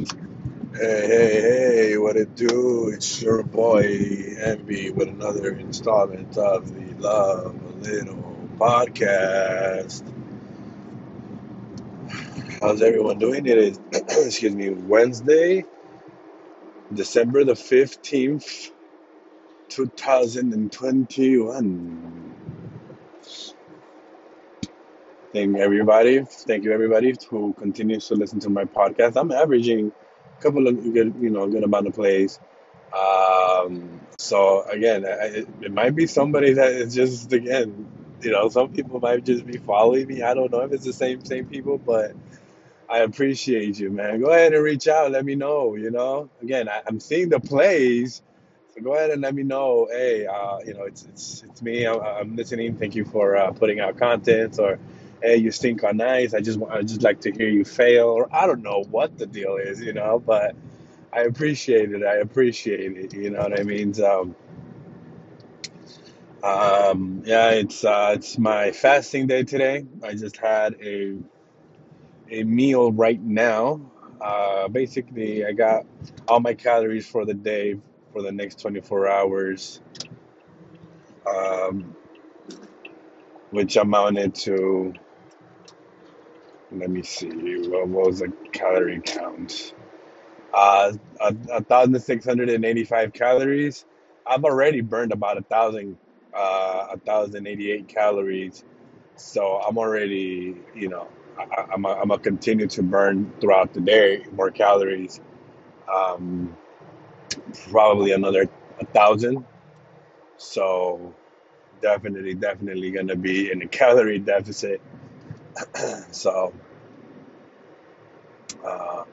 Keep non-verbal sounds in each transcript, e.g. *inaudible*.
Hey, hey, hey, what it do? It's your boy Envy with another installment of the Love Little podcast. How's everyone doing? It is, *clears throat* excuse me, Wednesday, December the 15th, 2021. Thank everybody. Thank you, everybody, who continues to listen to my podcast. I'm averaging a couple of good, you know, good amount of plays. Um, so again, I, it might be somebody that is just again, you know, some people might just be following me. I don't know if it's the same same people, but I appreciate you, man. Go ahead and reach out. Let me know. You know, again, I, I'm seeing the plays. So go ahead and let me know. Hey, uh, you know, it's it's it's me. I'm, I'm listening. Thank you for uh, putting out content. Or hey, you stink on ice. I just want I just like to hear you fail. Or I don't know what the deal is, you know. But I appreciate it. I appreciate it. You know what I mean? So, um, yeah, it's uh, it's my fasting day today. I just had a a meal right now. Uh, basically, I got all my calories for the day for the next 24 hours, um, which amounted to, let me see, what was the calorie count? Uh, a, a thousand six hundred and eighty-five calories. I've already burned about a thousand, uh, a thousand eighty-eight calories. So I'm already, you know, I, I'm i I'm continue to burn throughout the day more calories. Um, probably another a thousand. So definitely, definitely gonna be in a calorie deficit. *clears throat* So, uh,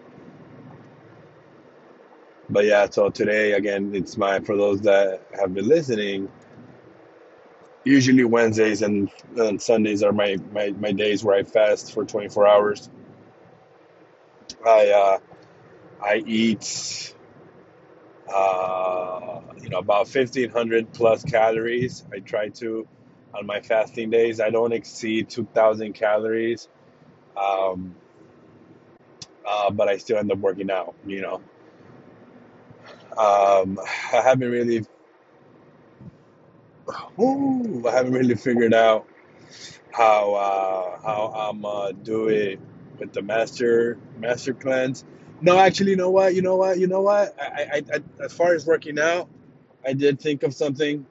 but yeah. So today again, it's my for those that have been listening. Usually Wednesdays and, and Sundays are my, my, my days where I fast for 24 hours. I uh, I eat uh, you know about 1500 plus calories. I try to on my fasting days. I don't exceed 2000 calories, um, uh, but I still end up working out. You know, um, I haven't really woo, I haven't really figured out how uh, how I'm uh, do it with the master master cleanse. No, actually, you know what? You know what? You know what? I, I, I as far as working out, I did think of something.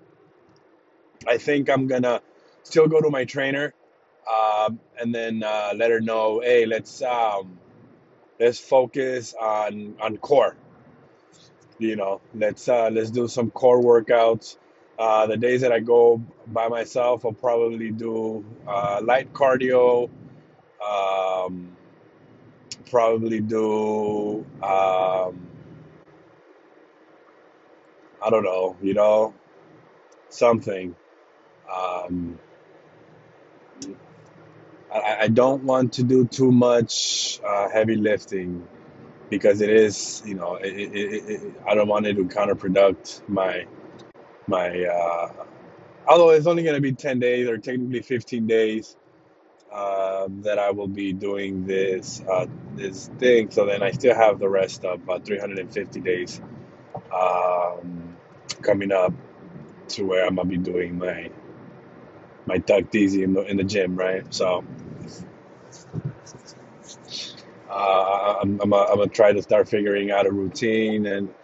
I think I'm gonna still go to my trainer, um, and then uh, let her know, hey, let's um, let's focus on on core. You know, let's uh, let's do some core workouts. Uh, the days that I go by myself, I'll probably do uh, light cardio. Um, probably do um, I don't know, you know, something. Um, I, I don't want to do too much uh, heavy lifting because it is, you know, it, it, it, I don't want it to counterproduct my my. Uh, although it's only going to be ten days or technically fifteen days uh, that I will be doing this uh, this thing. So then I still have the rest of uh, 350 days um, coming up to where I'm gonna be doing my my tuck easy in the in the gym, right? So uh, I'm I'm gonna try to start figuring out a routine, and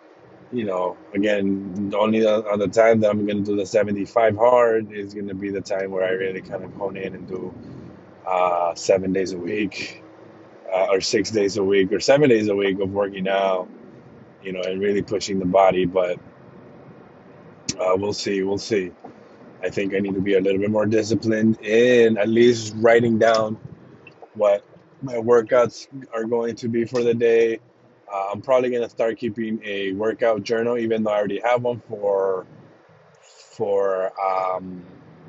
you know, again, only on the time that I'm gonna do the 75 hard is gonna be the time where I really kind of hone in and do uh, seven days a week, uh, or six days a week, or seven days a week of working out, you know, and really pushing the body. But uh, we'll see, we'll see. I think I need to be a little bit more disciplined in at least writing down what my workouts are going to be for the day. Uh, I'm probably gonna start keeping a workout journal, even though I already have one for for um,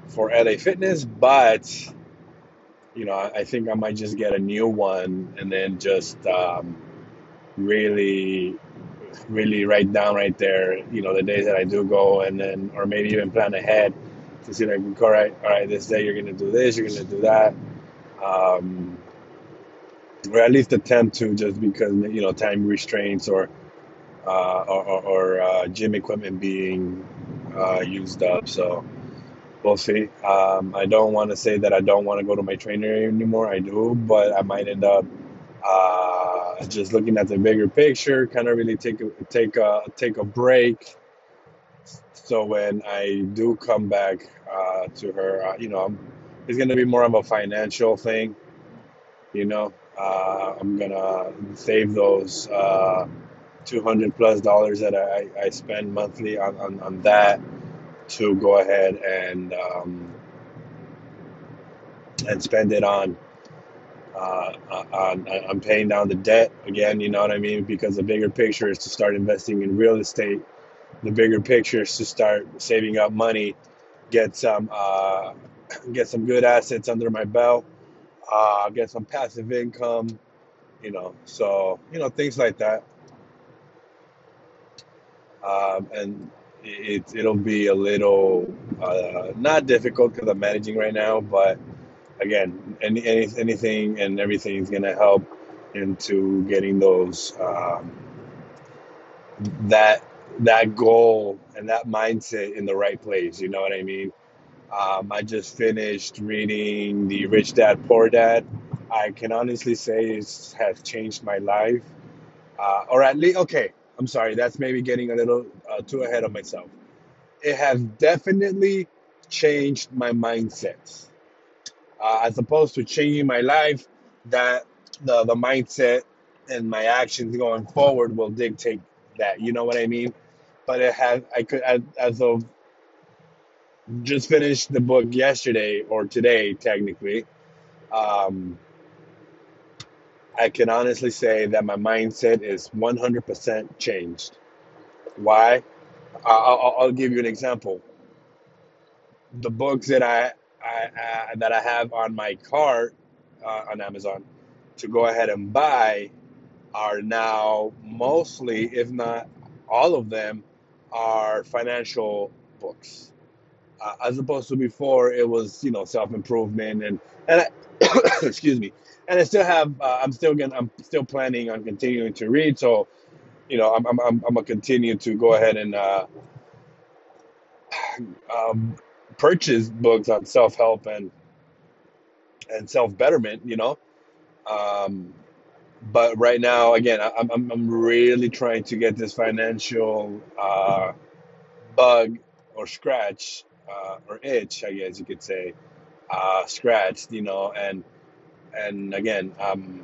for LA Fitness. But you know, I, I think I might just get a new one and then just um, really, really write down right there. You know, the days that I do go, and then or maybe even plan ahead to see like, all right, all right, this day you're gonna do this, you're gonna do that. Um, or at least attempt to, just because you know time restraints or uh, or, or, or uh, gym equipment being uh, used up. So we'll see. Um, I don't want to say that I don't want to go to my trainer anymore. I do, but I might end up uh, just looking at the bigger picture, kind of really take a, take a take a break. So when I do come back uh, to her, uh, you know, I'm, it's gonna be more of a financial thing. You know, uh, I'm gonna save those uh, 200 plus dollars that I, I spend monthly on, on, on that to go ahead and um, and spend it on uh, on, on paying down the debt again. You know what I mean? Because the bigger picture is to start investing in real estate. The bigger picture is to start saving up money, get some uh, get some good assets under my belt, uh, get some passive income. You know, so you know things like that. Um, and it, it'll be a little uh, not difficult because I'm managing right now, but again, any, any anything and everything is gonna help into getting those um, that that goal and that mindset in the right place. You know what I mean? Um, I just finished reading the Rich Dad Poor Dad. I can honestly say it has changed my life, uh, or at least okay. I'm sorry, that's maybe getting a little uh, too ahead of myself. It has definitely changed my mindset uh, as opposed to changing my life, that the the mindset and my actions going forward will dictate that. You know what I mean? But it has I could as, of just finished the book yesterday or today technically. Um, I can honestly say that my mindset is 100% changed. Why? I'll, I'll give you an example. The books that I, I, I that I have on my cart uh, on Amazon to go ahead and buy are now mostly, if not all of them, are financial books. Uh, as opposed to before, it was you know self improvement and and I, *coughs* excuse me, and I still have uh, I'm still gonna I'm still planning on continuing to read. So you know I'm I'm I'm, I'm gonna continue to go ahead and uh, *sighs* um, purchase books on self help and and self betterment. You know. Um, but right now, again, I'm I'm I'm really trying to get this financial uh, bug or scratch uh, or itch, I guess you could say, uh, scratched. You know, and and again, um,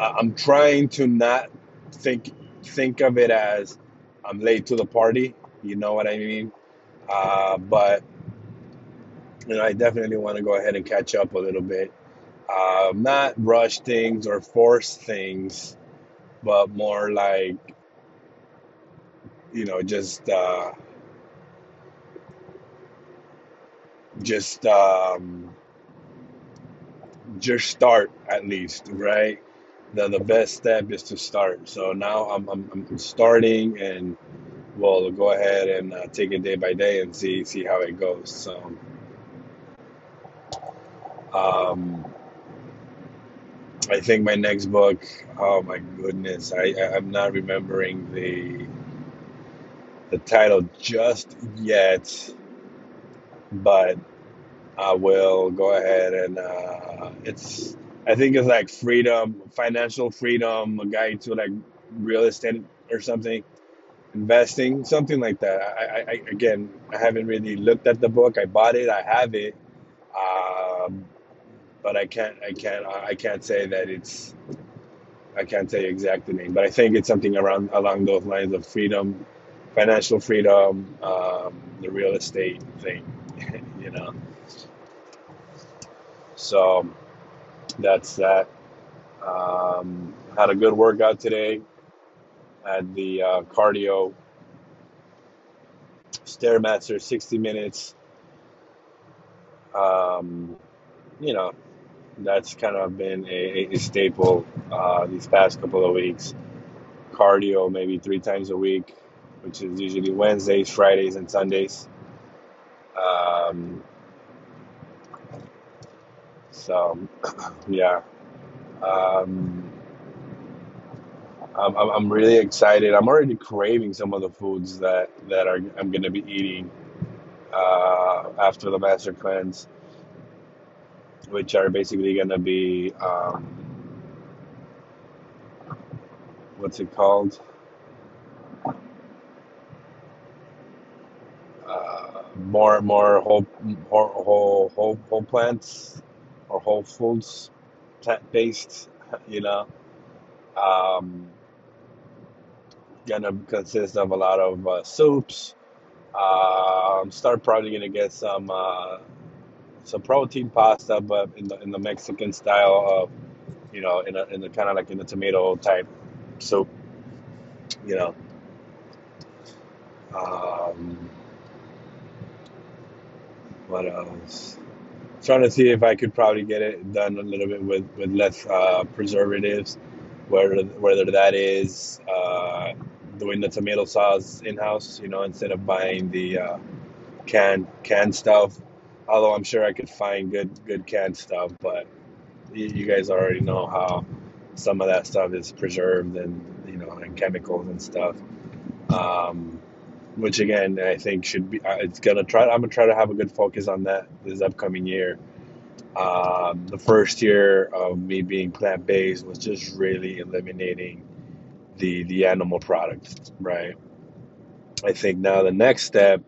I'm trying to not think think of it as I'm late to the party. You know what I mean? Uh, but you know, I definitely want to go ahead and catch up a little bit. Um, not rush things or force things, but more like you know, just uh, just um, just start at least, right? The the best step is to start. So now I'm I'm, I'm starting, and we'll go ahead and uh, take it day by day and see see how it goes. So um, I think my next book. Oh my goodness, I I- I'm not remembering the the title just yet, but I will go ahead and uh, it's I think it's like freedom, financial freedom, a guide to like real estate or something, investing, something like that. I, I, I again, I haven't really looked at the book. I bought it, I have it, um, but I can't, I can't, I can't say that it's, I can't say exact the name, but I think it's something around along those lines of freedom, financial freedom, um, the real estate thing, *laughs* you know. So that's that. Um, had a good workout today. Had the uh, cardio stairmaster, 60 minutes. Um, you know, that's kind of been a, a staple uh, these past couple of weeks. Cardio maybe three times a week, which is usually Wednesdays, Fridays, and Sundays. Um, so, *clears throat* yeah, Um, I'm, I'm really excited. I'm already craving some of the foods that that are I'm going to be eating uh, after the master cleanse, which are basically going to be um, what's it called? Uh, more more whole whole whole whole, plants or whole foods, plant based. *laughs* You know, um, gonna consist of a lot of uh, soups. Um, start probably gonna get some uh, a protein pasta, but in the in the Mexican style of you know in a in the kind of like in the tomato type soup. You know, um, what else? Trying to see if I could probably get it done a little bit with with less uh, preservatives, whether whether that is uh, doing the tomato sauce in house, you know, instead of buying the uh, canned canned stuff. Although I'm sure I could find good good canned stuff, but you, guys already know how some of that stuff is preserved and you know and chemicals and stuff. Um, which again I think should be it's gonna try. I'm gonna try to have a good focus on that this upcoming year. Um, the first year of me being plant based was just really eliminating the the animal products, right? I think now the next step,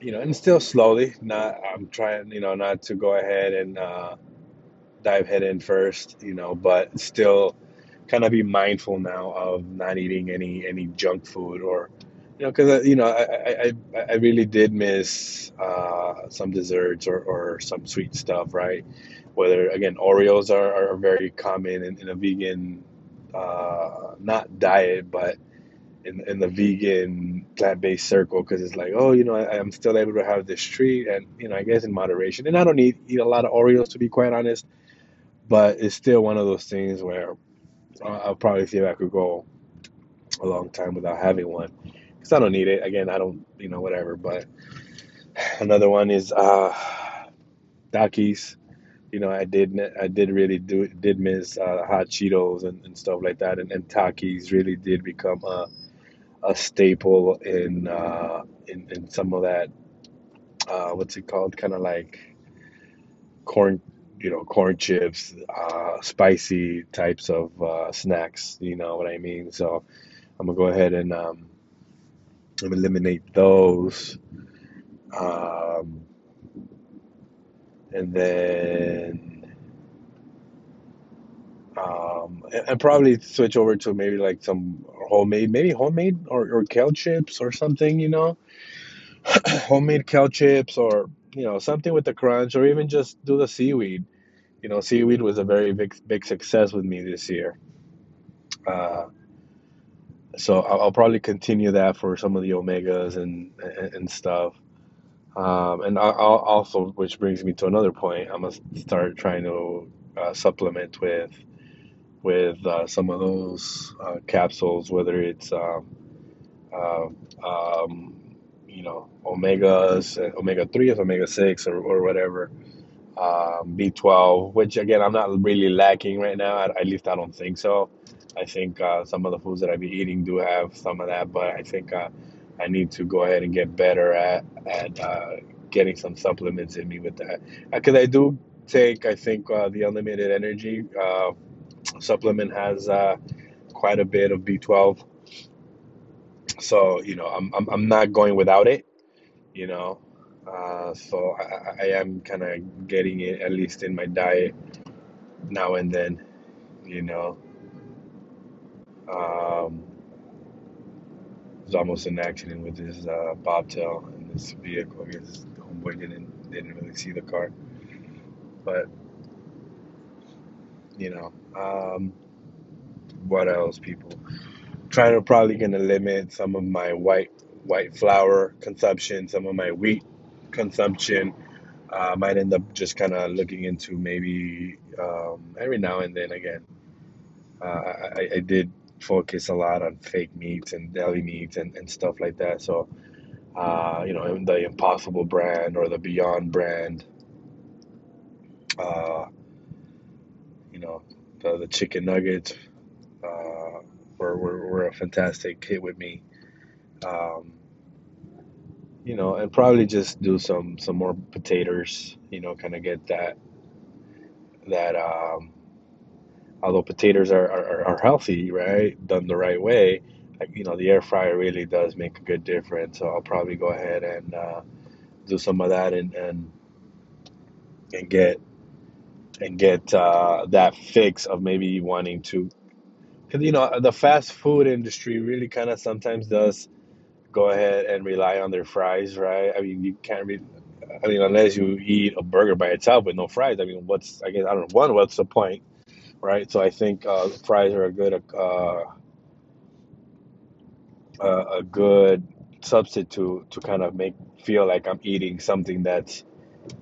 you know, and still slowly. Not I'm trying, you know, not to go ahead and uh, dive head in first, you know, but still kind of be mindful now of not eating any any junk food or you know because you know I, I I I really did miss uh, some desserts or, or some sweet stuff right whether again Oreos are, are very common in, in a vegan uh, not diet but in in the vegan plant-based circle because it's like oh you know I, I'm still able to have this treat and you know I guess in moderation and I don't eat eat a lot of Oreos to be quite honest but it's still one of those things where I'll, I'll probably see if I could go a long time without having one because I don't need it. Again, I don't, you know, whatever. But another one is uh, Takis. You know, I did, I did really do, did miss uh, hot Cheetos and, and stuff like that, and, and Takis really did become a, a staple in, uh, in in some of that. Uh, what's it called? Kind of like corn, you know, corn chips, uh, spicy types of uh, snacks. You know what I mean? So I'm gonna go ahead and um, eliminate those. Um, and then um, and, and probably switch over to maybe like some homemade, maybe homemade or, or kale chips or something, you know, *clears throat* homemade kale chips or you know something with the crunch, or even just do the seaweed. You know, seaweed was a very big big success with me this year. Uh, so I'll, I'll probably continue that for some of the omegas and and, and stuff. Um, and I'll, I'll also, which brings me to another point, I'm gonna start trying to uh, supplement with with uh, some of those uh, capsules, whether it's um, uh, um, you know omegas, uh, omega three or omega six or, or whatever, um, B12, which again I'm not really lacking right now. At, at least I don't think so. I think uh, some of the foods that I be eating do have some of that, but I think uh, I need to go ahead and get better at at getting some supplements in me with that. Because I do take, I think the Unlimited Energy supplement has uh, quite a bit of B12. So you know, I'm I'm, I'm not going without it. You know, uh, so I, I am kind of getting it at least in my diet now and then. You know. Um, was almost an accident with his uh, bobtail and this vehicle. The homeboy didn't didn't really see the car, but you know, um, what else? People trying to probably gonna limit some of my white white flour consumption, some of my wheat consumption. Uh, might end up just kind of looking into maybe um, every now and then again. Uh, I, I did focus a lot on fake meats and deli meats and, and stuff like that. So, uh, you know, the Impossible brand or the Beyond brand, uh, you know, the, the chicken nuggets uh, were, were were a fantastic hit with me. Um, you know, and probably just do some some more potatoes. You know, kind of get that that um, although potatoes are, are, are healthy, right, done the right way, you know, the air fryer really does make a good difference. So I'll probably go ahead and uh, do some of that and and, and get and get uh, that fix of maybe wanting to, because you know the fast food industry really kind of sometimes does go ahead and rely on their fries, right? I mean, you can't really. I mean, unless you eat a burger by itself with no fries, I mean, what's I guess I don't know. One, what's the point, right? So I think uh, fries are a good uh, a, a good substitute to kind of make feel like I'm eating something that's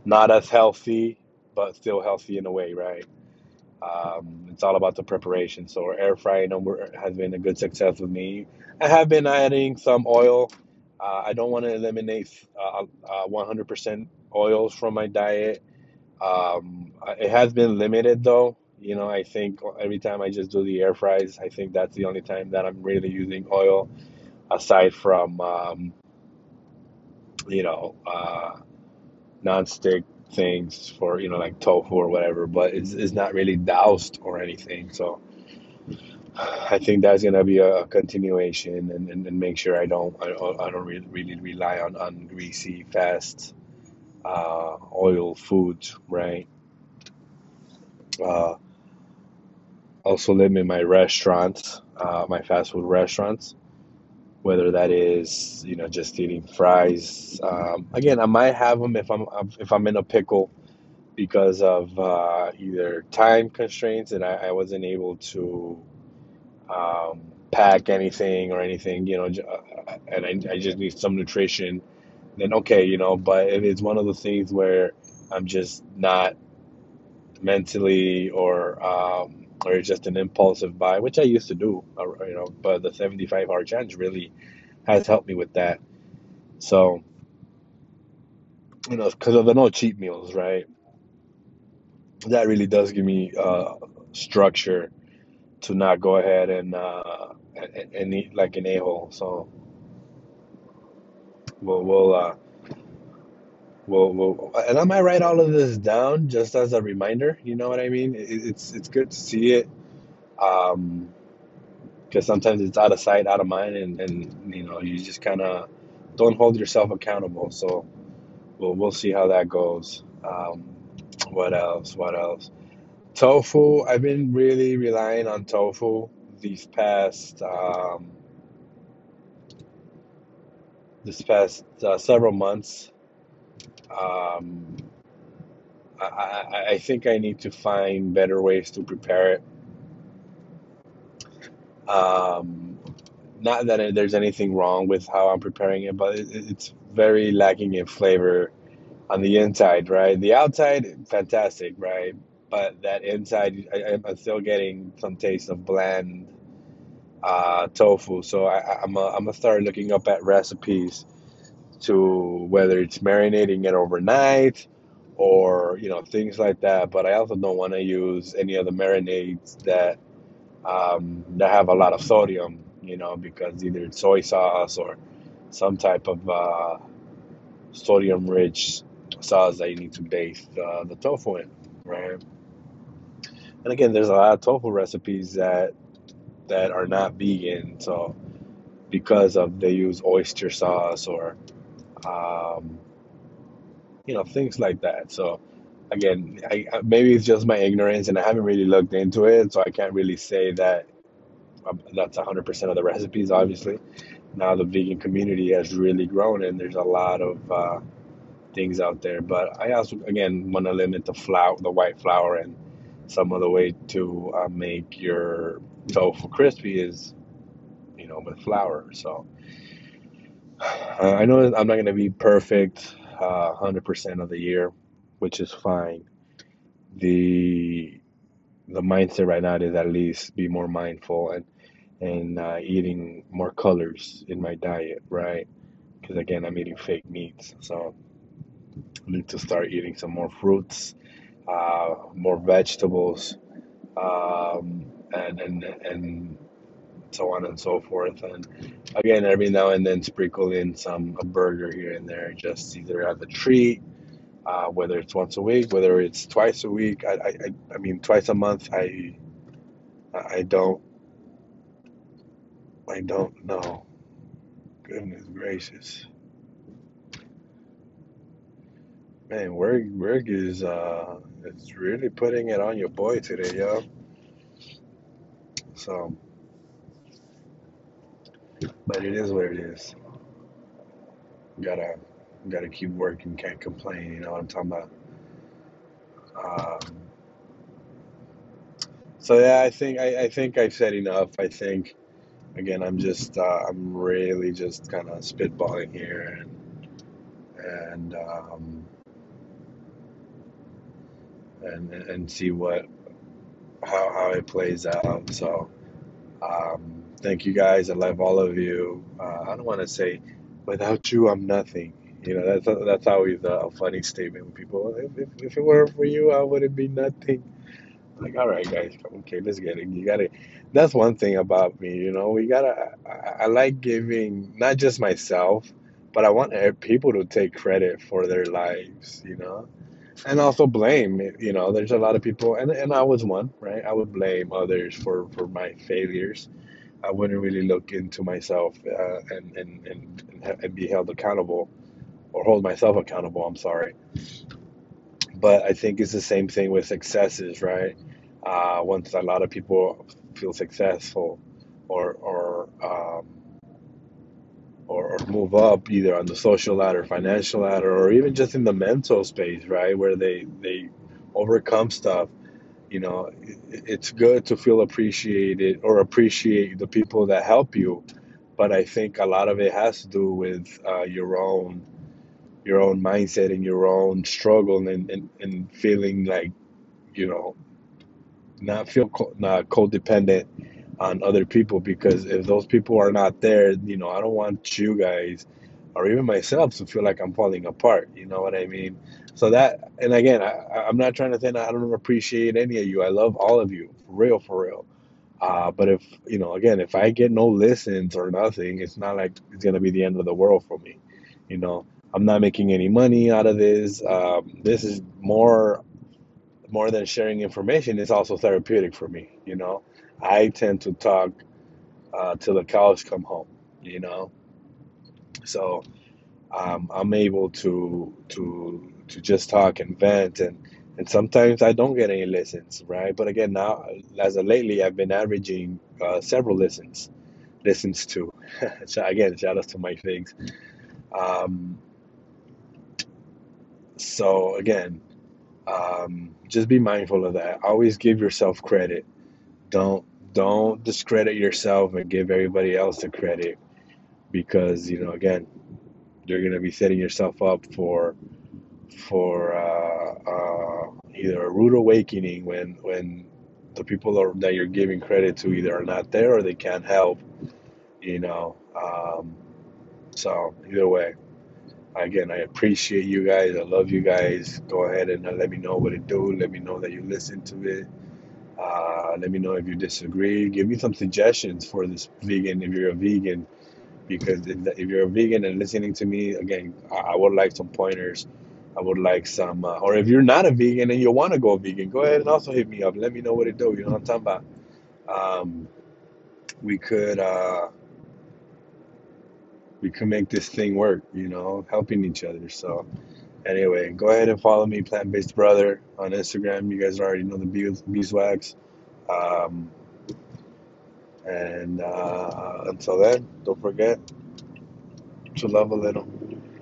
not as healthy, but still healthy in a way, right? Um, it's all about the preparation. So air frying has been a good success with me. I have been adding some oil. Uh, I don't want to eliminate uh, uh, 100% oils from my diet. Um, it has been limited though. You know, I think every time I just do the air fries, I think that's the only time that I'm really using oil, aside from um, you know uh, non-stick things for you know like tofu or whatever. But it's, it's not really doused or anything. So I think that's gonna be a continuation, and, and, and make sure I don't I, I don't really, really rely on on greasy, fast uh, oil foods, right? Uh, also limit my restaurants, uh, my fast food restaurants, whether that is you know just eating fries. Um, again, I might have them if I'm if I'm in a pickle because of uh, either time constraints and I, I wasn't able to um, pack anything or anything, you know, uh, and I, I just need some nutrition. Then okay, you know, but it's one of the things where I'm just not mentally or um, or just an impulsive buy, which I used to do, uh, you know. But the 75 Hard challenge really has helped me with that. So, you know, because of the no cheat meals, right? That really does give me uh, structure to not go ahead and uh, and, and eat like an a hole. So we'll we'll uh, we'll we'll and I might write all of this down just as a reminder. You know what I mean? It, it's it's good to see it. Um, because sometimes it's out of sight, out of mind, and, and you know you just kind of don't hold yourself accountable. So we'll we'll see how that goes. Um, what else? What else? Tofu. I've been really relying on tofu these past um, this past uh, several months. Um, I, I, think I need to find better ways to prepare it. Um, not that there's anything wrong with how I'm preparing it, but it, it's very lacking in flavor on the inside, right? The outside, fantastic, right? But that inside, I, I'm still getting some taste of bland uh, tofu. So I, I'm a, I'm gonna start looking up at recipes to whether it's marinating it overnight or you know things like that. But I also don't want to use any of the marinades that um, that have a lot of sodium, you know, because either it's soy sauce or some type of uh, sodium-rich sauce that you need to bathe uh, the tofu in, right? And again, there's a lot of tofu recipes that that are not vegan, so because of they use oyster sauce or um, you know things like that. So again, I, maybe it's just my ignorance, and I haven't really looked into it, so I can't really say that um, that's 100% of the recipes. Obviously, now the vegan community has really grown, and there's a lot of uh, things out there. But I also, again, want to limit the flour, the white flour, and some of the way to uh, make your tofu crispy is, you know, with flour. So uh, I know I'm not going to be perfect uh, 100% of the year, which is fine. The the mindset right now is at least be more mindful and and uh, eating more colors in my diet, right? Because again, I'm eating fake meats, so I need to start eating some more fruits, uh, more vegetables, um, and and and so on and so forth. And again, every now and then sprinkle in some a burger here and there, just either as a treat, uh, whether it's once a week, whether it's twice a week. I I, I mean twice a month. I I don't I don't know. Goodness gracious, man, work work is uh is really putting it on your boy today, yo. So, but it is what it is. Gotta gotta keep working. Can't complain. You know what I'm talking about. Um, so yeah, I think I, I think I've said enough. I think again, I'm just uh, I'm really just kind of spitballing here and and um, and and see what how how it plays out. So um, thank you guys. I love all of you. Uh, I don't want to say without you I'm nothing. You know that's that's always a funny statement when people if, if, if it weren't for you I wouldn't be nothing. Like all right guys, okay let's get it. You gotta. That's one thing about me. You know we gotta. I, I like giving not just myself, but I want e- people to take credit for their lives. You know and also blame you know there's a lot of people and, and i was one right i would blame others for for my failures i wouldn't really look into myself uh, and, and and and be held accountable or hold myself accountable i'm sorry. But i think it's the same thing with successes right? Uh, once a lot of people feel successful or or um, or, or move up either on the social ladder, financial ladder, or even just in the mental space, right, where they they overcome stuff. You know, it's good to feel appreciated or appreciate the people that help you, but I think a lot of it has to do with uh, your own your own mindset and your own struggle and, and, and feeling like you know not feel co- not codependent on other people because if those people are not there, you know, I don't want you guys or even myself to feel like I'm falling apart. You know what I mean? So that, and again, I, am not trying to say I don't appreciate any of you. I love all of you, for real, for real. Uh, but if, you know, again, if I get no listens or nothing, it's not like it's to be the end of the world for me. You know, I'm not making any money out of this. Um, this is more more than sharing information, it's also therapeutic for me. You know, I tend to talk uh, till the cows come home. You know, so um, I'm able to to to just talk and vent, and and sometimes I don't get any listens, right? But again, now as of lately, I've been averaging uh, several listens listens to. *laughs* so again, shout out to my figs. Um, so again, um, just be mindful of that. Always give yourself credit don't don't discredit yourself and give everybody else the credit because you know again you're going to be setting yourself up for for uh, uh, either a rude awakening when when the people are, that you're giving credit to either are not there or they can't help you know um, so either way again i appreciate you guys. I love you guys. Go ahead and uh, let me know what to do. Let me know that you listen to it. Uh, let me know if you disagree. Give me some suggestions for this vegan if you're a vegan, because if, you're a vegan and listening to me, again, I, I would like some pointers. I would like some, uh, or if you're not a vegan and you want to go vegan, go ahead and also hit me up. Let me know what to do. You know what I'm talking about? Um, we could uh, we could make this thing work. You know, helping each other. So anyway, go ahead and follow me, Plant Based Brother, on Instagram. You guys already know the beeswax. Um, And uh, until then, don't forget to love a little.